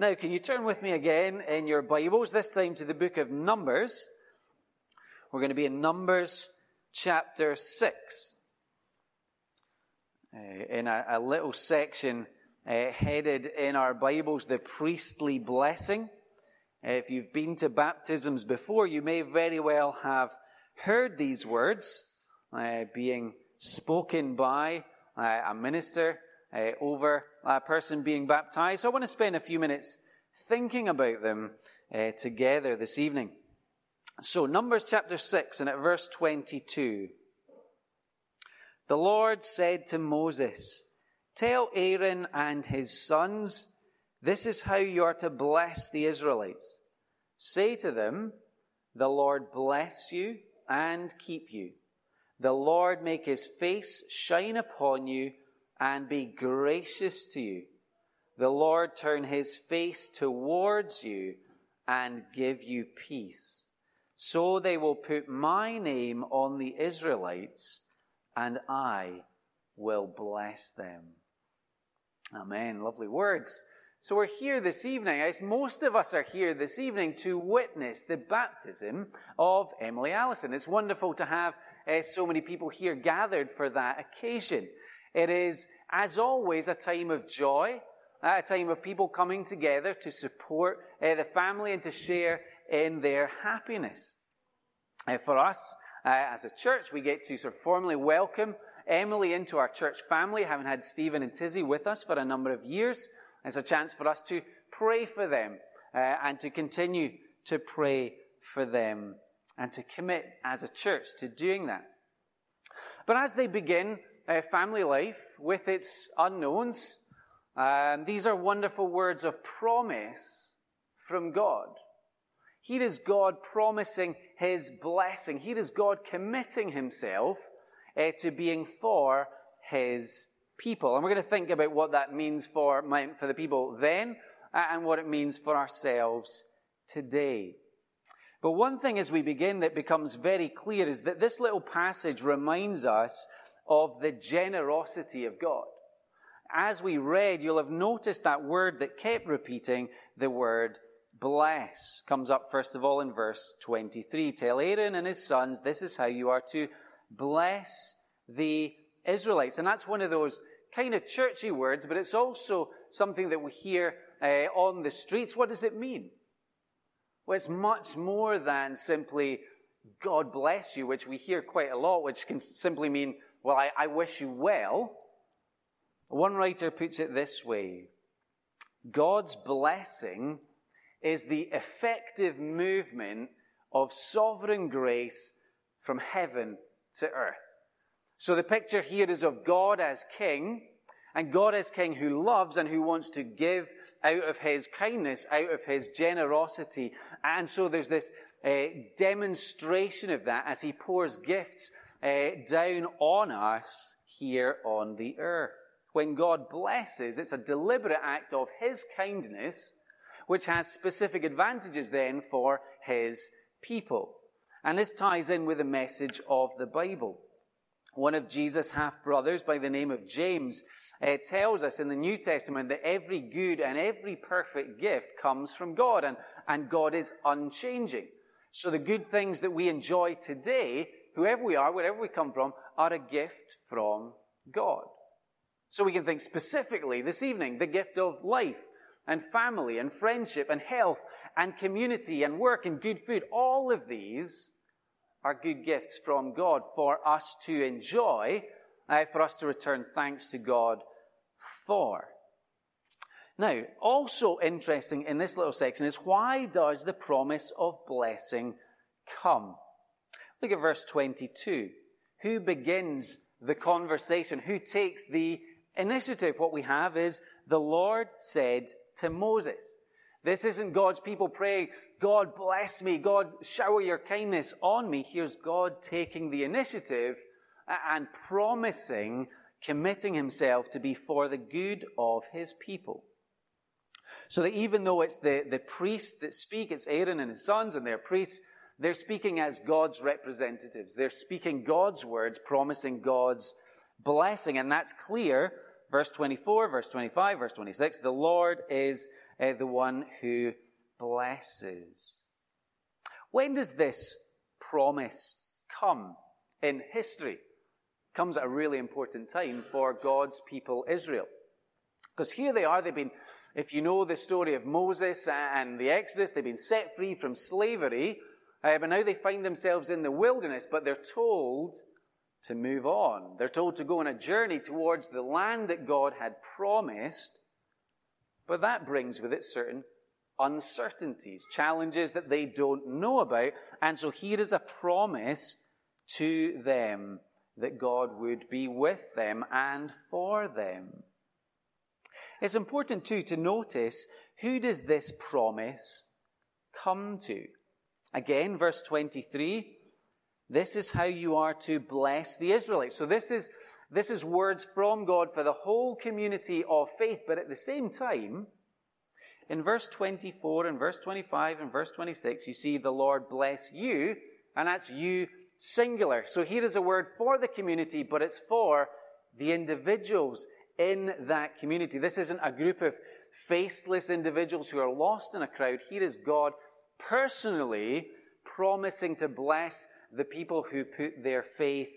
Now, can you turn with me again in your Bibles, this time to the book of Numbers? We're going to be in Numbers chapter 6. Uh, in a, a, little section uh, headed in our Bibles, the priestly blessing. Uh, if you've been to baptisms before, you may very well have heard these words uh, being spoken by uh, a minister uh, over a person being baptized. So I want to spend a few minutes thinking about them uh, together this evening. So, Numbers chapter 6 and at verse 22. The Lord said to Moses, Tell Aaron and his sons, this is how you are to bless the Israelites. Say to them, The Lord bless you and keep you. The Lord make his face shine upon you and be gracious to you. The Lord turn his face towards you and give you peace. So they will put my name on the Israelites, and I will bless them. Amen. Lovely words. So we're here this evening, as most of us are here this evening to witness the baptism of Emily Allison. It's wonderful to have uh, so many people here gathered for that occasion. It is, as always, a time of joy, a time of people coming together to support uh, the family and to share in their happiness. Uh, for us, uh, as a church, we get to sort of formally welcome Emily into our church family, having had Stephen and Tizzy with us for a number of years. It's a chance for us to pray for them uh, and to continue to pray for them and to commit as a church to doing that. But as they begin uh, family life with its unknowns. Um, these are wonderful words of promise from God. Here is God promising his blessing. Here is God committing himself uh, to being for his people. And we're going to think about what that means for, my, for the people then uh, and what it means for ourselves today. But one thing as we begin that becomes very clear is that this little passage reminds us of the generosity of God. As we read, you'll have noticed that word that kept repeating, the word bless, comes up first of all in verse 23. Tell Aaron and his sons, this is how you are to bless the Israelites. And that's one of those kind of churchy words, but it's also something that we hear uh, on the streets. What does it mean? Well, it's much more than simply God bless you, which we hear quite a lot, which can simply mean well, I, I wish you well. One writer puts it this way God's blessing is the effective movement of sovereign grace from heaven to earth. So the picture here is of God as king, and God as king who loves and who wants to give out of his kindness, out of his generosity. And so there's this uh, demonstration of that as he pours gifts uh, down on us here on the earth. When God blesses, it's a deliberate act of His kindness, which has specific advantages then for His people. And this ties in with the message of the Bible. One of Jesus' half brothers by the name of James uh, tells us in the New Testament that every good and every perfect gift comes from God, and, and God is unchanging. So the good things that we enjoy today whoever we are, wherever we come from, are a gift from God. So we can think specifically this evening the gift of life and family and friendship and health and community and work and good food. All of these are good gifts from God for us to enjoy, uh, for us to return thanks to God for. Now, also interesting in this little section is why does the promise of blessing come? Look at verse 22. Who begins the conversation? Who takes the initiative? What we have is the Lord said to Moses. This isn't God's people praying, God bless me, God shower your kindness on me. Here's God taking the initiative and promising, committing himself to be for the good of his people. So that even though it's the, the priests that speak, it's Aaron and his sons and their priests, they're speaking as God's representatives. They're speaking God's words, promising God's blessing. And that's clear. Verse 24, verse 25, verse 26. The Lord is uh, the one who blesses. When does this promise come in history? Comes at a really important time for God's people Israel. Because here they are, they've been, if you know the story of Moses and the Exodus, they've been set free from slavery, uh, but now they find themselves in the wilderness, but they're told to move on. They're told to go on a journey towards the land that God had promised, but that brings with it certain uncertainties, challenges that they don't know about. And so here is a promise to them that God would be with them and for them. It's important too to notice who does this promise come to? Again, verse 23, this is how you are to bless the Israelites. So this is, this is words from God for the whole community of faith, but at the same time, in verse 24 and verse 25 and verse 26, you see the Lord bless you, and that's you singular. So here is a word for the community, but it's for the individuals in that community. This isn't a group of faceless individuals who are lost in a crowd. Here is God personally promising to bless the people who put their faith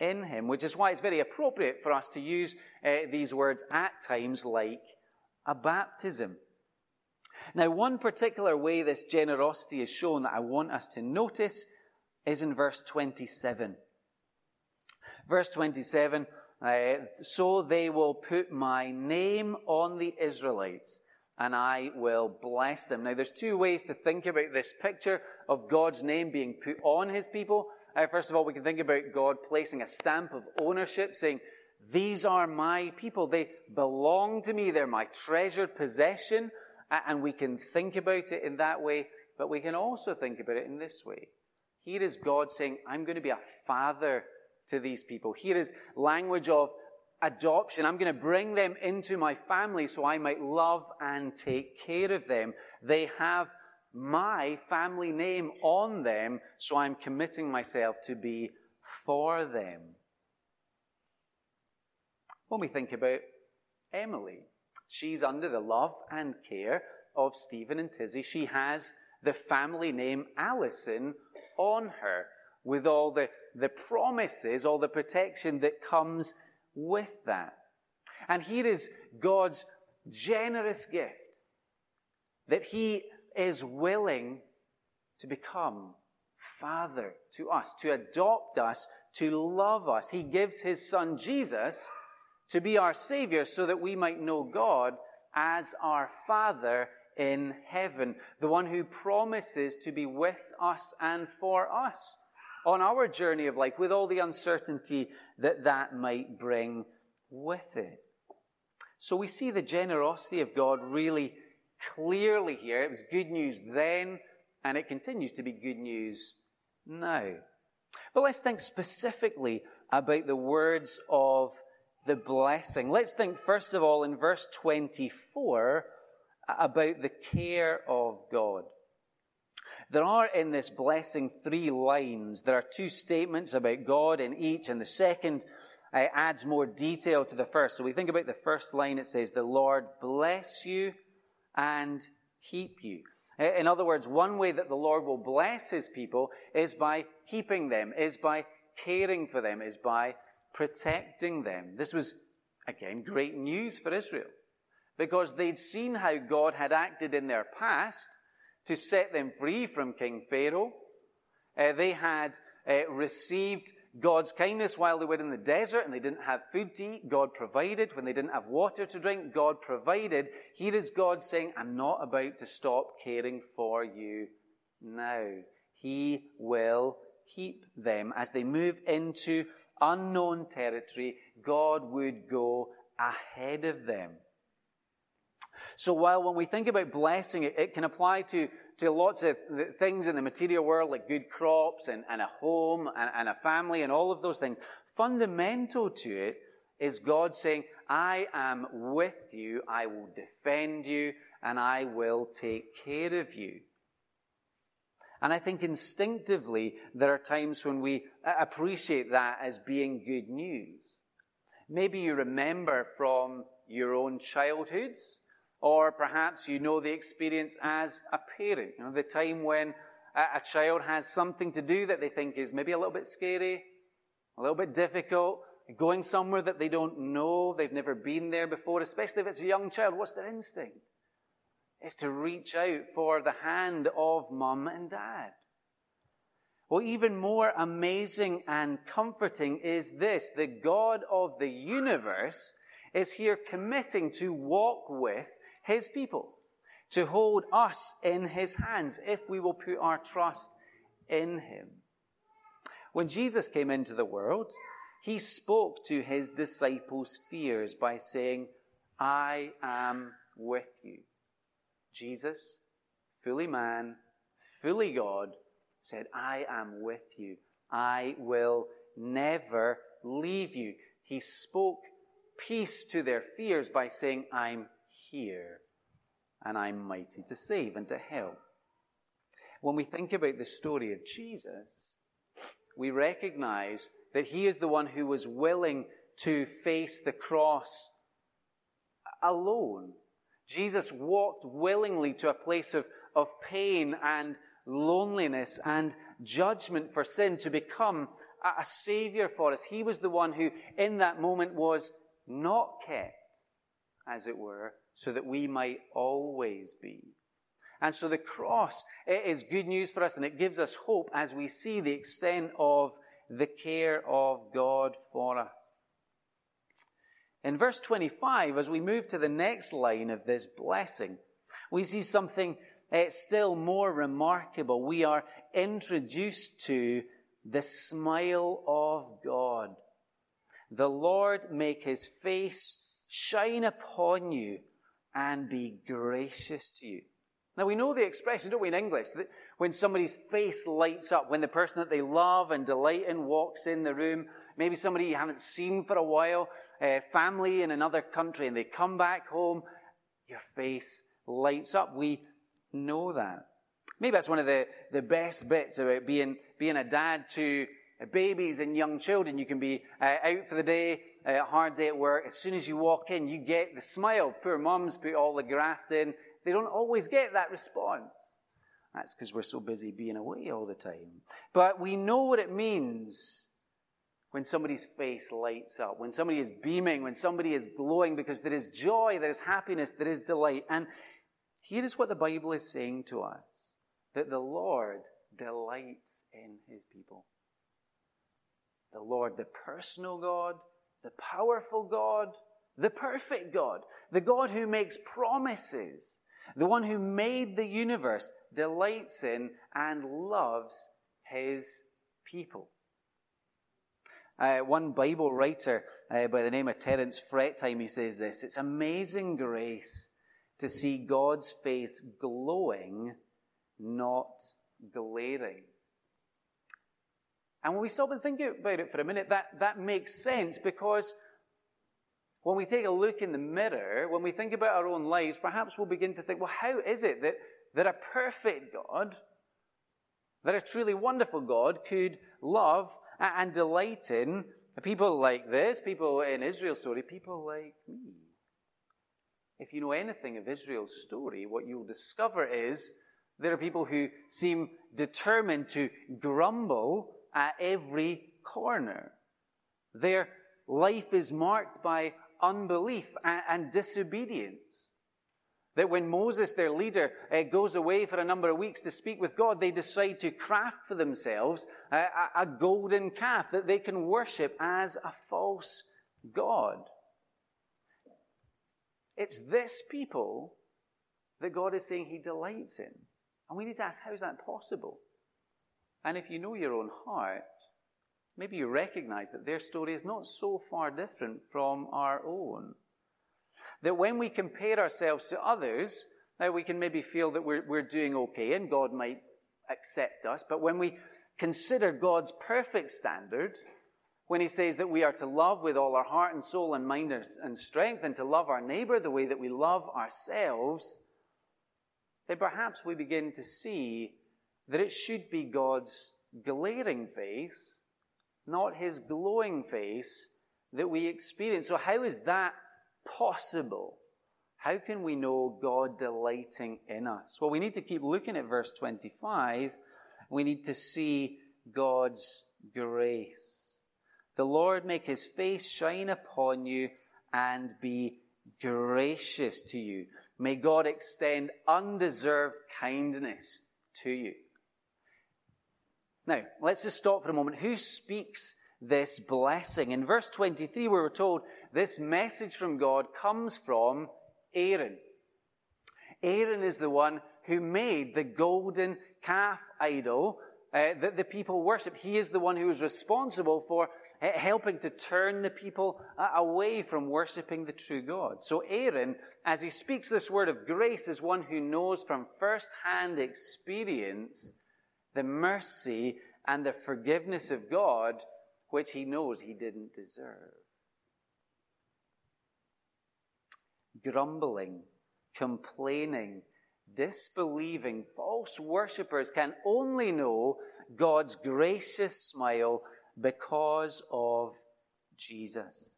in Him, which is why it's very appropriate for us to use uh, these words at times like a baptism. Now, one particular way this generosity is shown that I want us to notice is in verse 27. Verse 27 uh, So they will put my name on the Israelites, and I will bless them. Now, there's two ways to think about this picture of God's name being put on his people. Uh, first of all, we can think about God placing a stamp of ownership, saying, These are my people. They belong to me. They're my treasured possession. And we can think about it in that way, but we can also think about it in this way. Here is God saying, I'm going to be a father to these people. Here is language of adoption. I'm going to bring them into my family so I might love and take care of them. They have my family name on them, so I'm committing myself to be for them. When we think about Emily, She's under the love and care of Stephen and Tizzy. She has the family name Allison on her with all the, the promises, all the protection that comes with that. And here is God's generous gift that He is willing to become Father to us, to adopt us, to love us. He gives His Son Jesus to be our Savior so that we might know God as our Father in heaven, the one who promises to be with us and for us on our journey of life with all the uncertainty that that might bring with it. So we see the generosity of God really clearly here. It was good news then, and it continues to be good news now. But let's think specifically about the words of the blessing. Let's think, first of all, in verse 24 about the care of God. There are in this blessing three lines. There are two statements about God in each, and the second uh, adds more detail to the first. So we think about the first line, it says, The Lord bless you and keep you. Uh, in other words, one way that the Lord will bless his people is by keeping them, is by caring for them, is by protecting them. This was, again, great news for Israel because they'd seen how God had acted in their past to set them free from King Pharaoh. Uh, they had uh, received God's kindness while they were in the desert and they didn't have food to eat. God provided. When they didn't have water to drink, God provided. Here is God saying, I'm not about to stop caring for you now. He will keep them as they move into unknown territory, God would go ahead of them. So while when we think about blessing, it, it can apply to, to lots of things in the material world, like good crops and, and a home and, and a family and all of those things, fundamental to it is God saying, I am with you, I will defend you, and I will take care of you. And I think instinctively there are times when we appreciate that as being good news. Maybe you remember from your own childhoods Or perhaps you know the experience as a parent. You know, the time when a child has something to do that they think is maybe a little bit scary, a little bit difficult, going somewhere that they don't know, they've never been there before, especially if it's a young child. What's their instinct? It's to reach out for the hand of mum and dad. Well, even more amazing and comforting is this the God of the universe is here committing to walk with his people, to hold us in his hands if we will put our trust in him. When Jesus came into the world, he spoke to his disciples' fears by saying, I am with you. Jesus, fully man, fully God, said, I am with you. I will never leave you. He spoke peace to their fears by saying, I'm here and I'm mighty to save and to help. When we think about the story of Jesus, we recognize that he is the one who was willing to face the cross alone. Jesus walked willingly to a place of, of pain and loneliness and judgment for sin to become a, a savior for us. He was the one who, in that moment, was not kept, as it were, so that we might always be. And so the cross is good news for us and it gives us hope as we see the extent of the care of God for us. In verse 25, as we move to the next line of this blessing, we see something uh, still more remarkable. We are introduced to the smile of God. The Lord make his face shine upon you and be gracious to you. Now we know the expression, don't we, in English, that when somebody's face lights up, when the person that they love and delight in walks in the room, maybe somebody you haven't seen for a while, a family in another country, and they come back home, your face lights up. We know that. Maybe that's one of the, the best bits about being, being a dad to babies and young children. You can be uh, out for the day, uh, hard day at work. As soon as you walk in, you get the smile. Poor mums put all the graft in they don't always get that response. That's because we're so busy being away all the time. But we know what it means when somebody's face lights up, when somebody is beaming, when somebody is glowing, because there is joy, there is happiness, there is delight. And here is what the Bible is saying to us that the Lord delights in his people. The Lord, the personal God, the powerful God, the perfect God, the God who makes promises, the one who made the universe delights in and loves his people. Uh, one Bible writer uh, by the name of Terence Fretheim, he says this It's amazing grace to see God's face glowing, not glaring. And when we stop and think about it for a minute, that, that makes sense because when we take a look in the mirror, when we think about our own lives, perhaps we'll begin to think, well, how is it that, that a perfect God, that a truly wonderful God could love and delight in people like this, people in Israel's story, people like me? If you know anything of Israel's story, what you'll discover is there are people who seem determined to grumble at every corner. Their life is marked by unbelief and, and disobedience. That when Moses, their leader, uh, goes away for a number of weeks to speak with God, they decide to craft for themselves a, a golden calf that they can worship as a false God. It's this people that God is saying He delights in. And we need to ask, how is that possible? And if you know your own heart, maybe you recognize that their story is not so far different from our own. That when we compare ourselves to others, now we can maybe feel that we're, we're doing okay and God might accept us, but when we consider God's perfect standard, when he says that we are to love with all our heart and soul and mind and strength and to love our neighbor the way that we love ourselves, then perhaps we begin to see that it should be God's glaring face not his glowing face that we experience. So, how is that possible? How can we know God delighting in us? Well, we need to keep looking at verse 25. We need to see God's grace. The Lord make his face shine upon you and be gracious to you. May God extend undeserved kindness to you. Now, let's just stop for a moment. Who speaks this blessing? In verse 23, we were told this message from God comes from Aaron. Aaron is the one who made the golden calf idol uh, that the people worship. He is the one who is responsible for helping to turn the people uh, away from worshipping the true God. So Aaron, as he speaks this word of grace, is one who knows from first-hand experience the mercy and the forgiveness of God, which he knows he didn't deserve. Grumbling, complaining, disbelieving, false worshippers can only know God's gracious smile because of Jesus.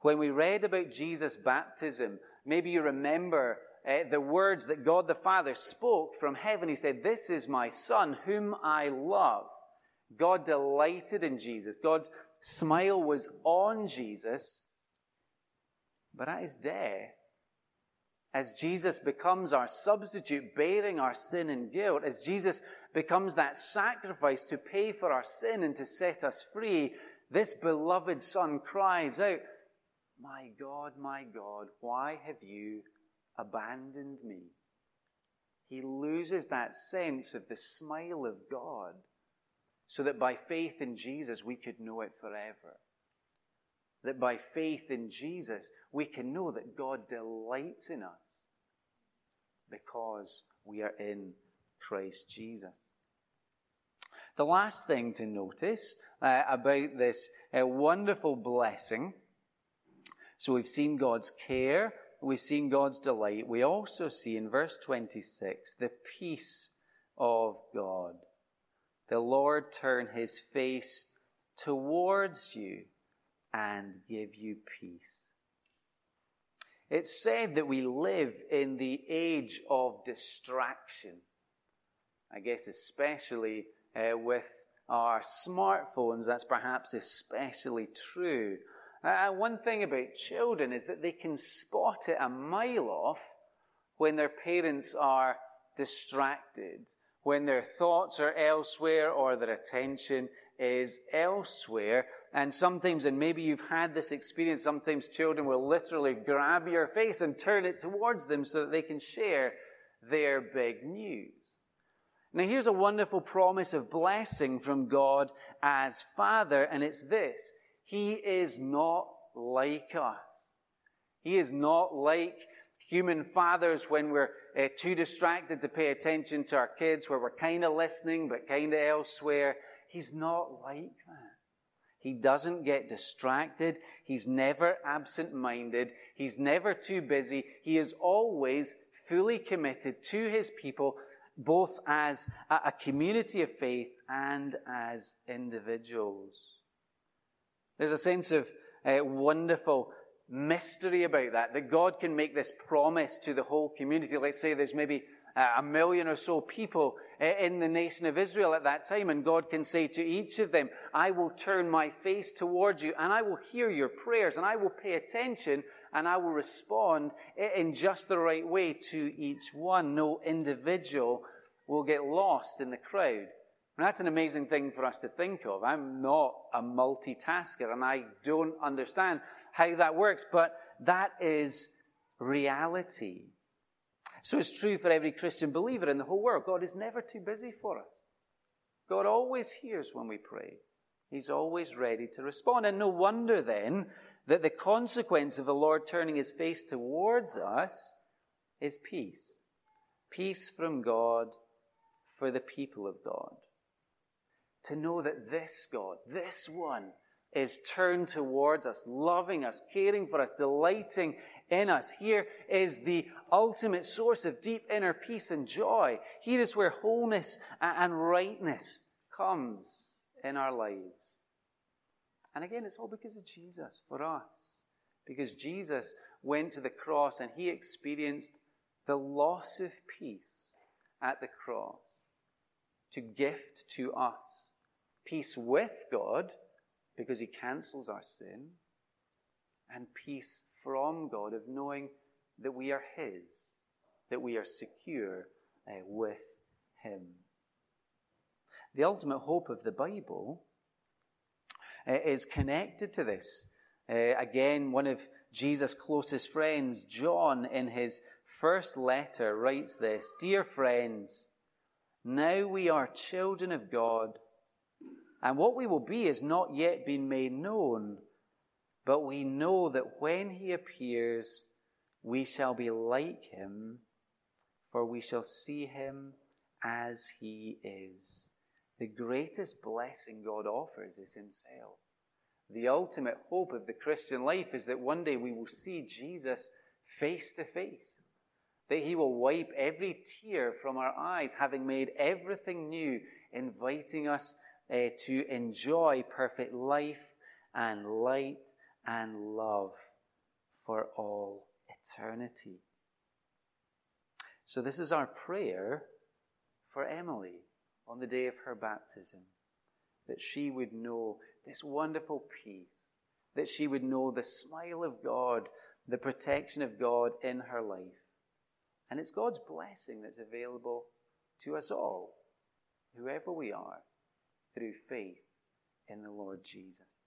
When we read about Jesus' baptism, maybe you remember uh, the words that God the Father spoke from heaven. He said, This is my Son, whom I love. God delighted in Jesus. God's smile was on Jesus. But at his death, as Jesus becomes our substitute, bearing our sin and guilt, as Jesus becomes that sacrifice to pay for our sin and to set us free, this beloved Son cries out, My God, my God, why have you abandoned me? He loses that sense of the smile of God so that by faith in Jesus we could know it forever. That by faith in Jesus we can know that God delights in us because we are in Christ Jesus. The last thing to notice uh, about this uh, wonderful blessing so we've seen God's care, we've seen God's delight. We also see in verse 26 the peace of God. The Lord turn his face towards you and give you peace. It's said that we live in the age of distraction. I guess, especially uh, with our smartphones, that's perhaps especially true. Uh, one thing about children is that they can spot it a mile off when their parents are distracted, when their thoughts are elsewhere or their attention is elsewhere. And sometimes, and maybe you've had this experience, sometimes children will literally grab your face and turn it towards them so that they can share their big news. Now, here's a wonderful promise of blessing from God as Father, and it's this He is not like us. He is not like human fathers when we're uh, too distracted to pay attention to our kids, where we're kind of listening but kind of elsewhere. He's not like that. He doesn't get distracted. He's never absent minded. He's never too busy. He is always fully committed to his people, both as a community of faith and as individuals. There's a sense of uh, wonderful mystery about that, that God can make this promise to the whole community. Let's say there's maybe a million or so people in the nation of Israel at that time. And God can say to each of them, I will turn my face towards you and I will hear your prayers and I will pay attention and I will respond in just the right way to each one. No individual will get lost in the crowd. And that's an amazing thing for us to think of. I'm not a multitasker and I don't understand how that works, but that is reality. So it's true for every Christian believer in the whole world. God is never too busy for us. God always hears when we pray. He's always ready to respond. And no wonder then that the consequence of the Lord turning his face towards us is peace. Peace from God for the people of God. To know that this God, this one, is turned towards us, loving us, caring for us, delighting in us. Here is the ultimate source of deep inner peace and joy. Here is where wholeness and rightness comes in our lives. And again, it's all because of Jesus for us. Because Jesus went to the cross and he experienced the loss of peace at the cross to gift to us peace with God because he cancels our sin and peace from God of knowing that we are his, that we are secure uh, with him. The ultimate hope of the Bible uh, is connected to this. Uh, again, one of Jesus' closest friends, John, in his first letter, writes this Dear friends, now we are children of God, and what we will be has not yet been made known, but we know that when he appears, we shall be like him, for we shall see him as he is. The greatest blessing God offers is himself. The ultimate hope of the Christian life is that one day we will see Jesus face to face. That he will wipe every tear from our eyes, having made everything new, inviting us uh, to enjoy perfect life and light and love for all eternity. So, this is our prayer for Emily on the day of her baptism that she would know this wonderful peace, that she would know the smile of God, the protection of God in her life. And it's God's blessing that's available to us all, whoever we are, through faith in the Lord Jesus.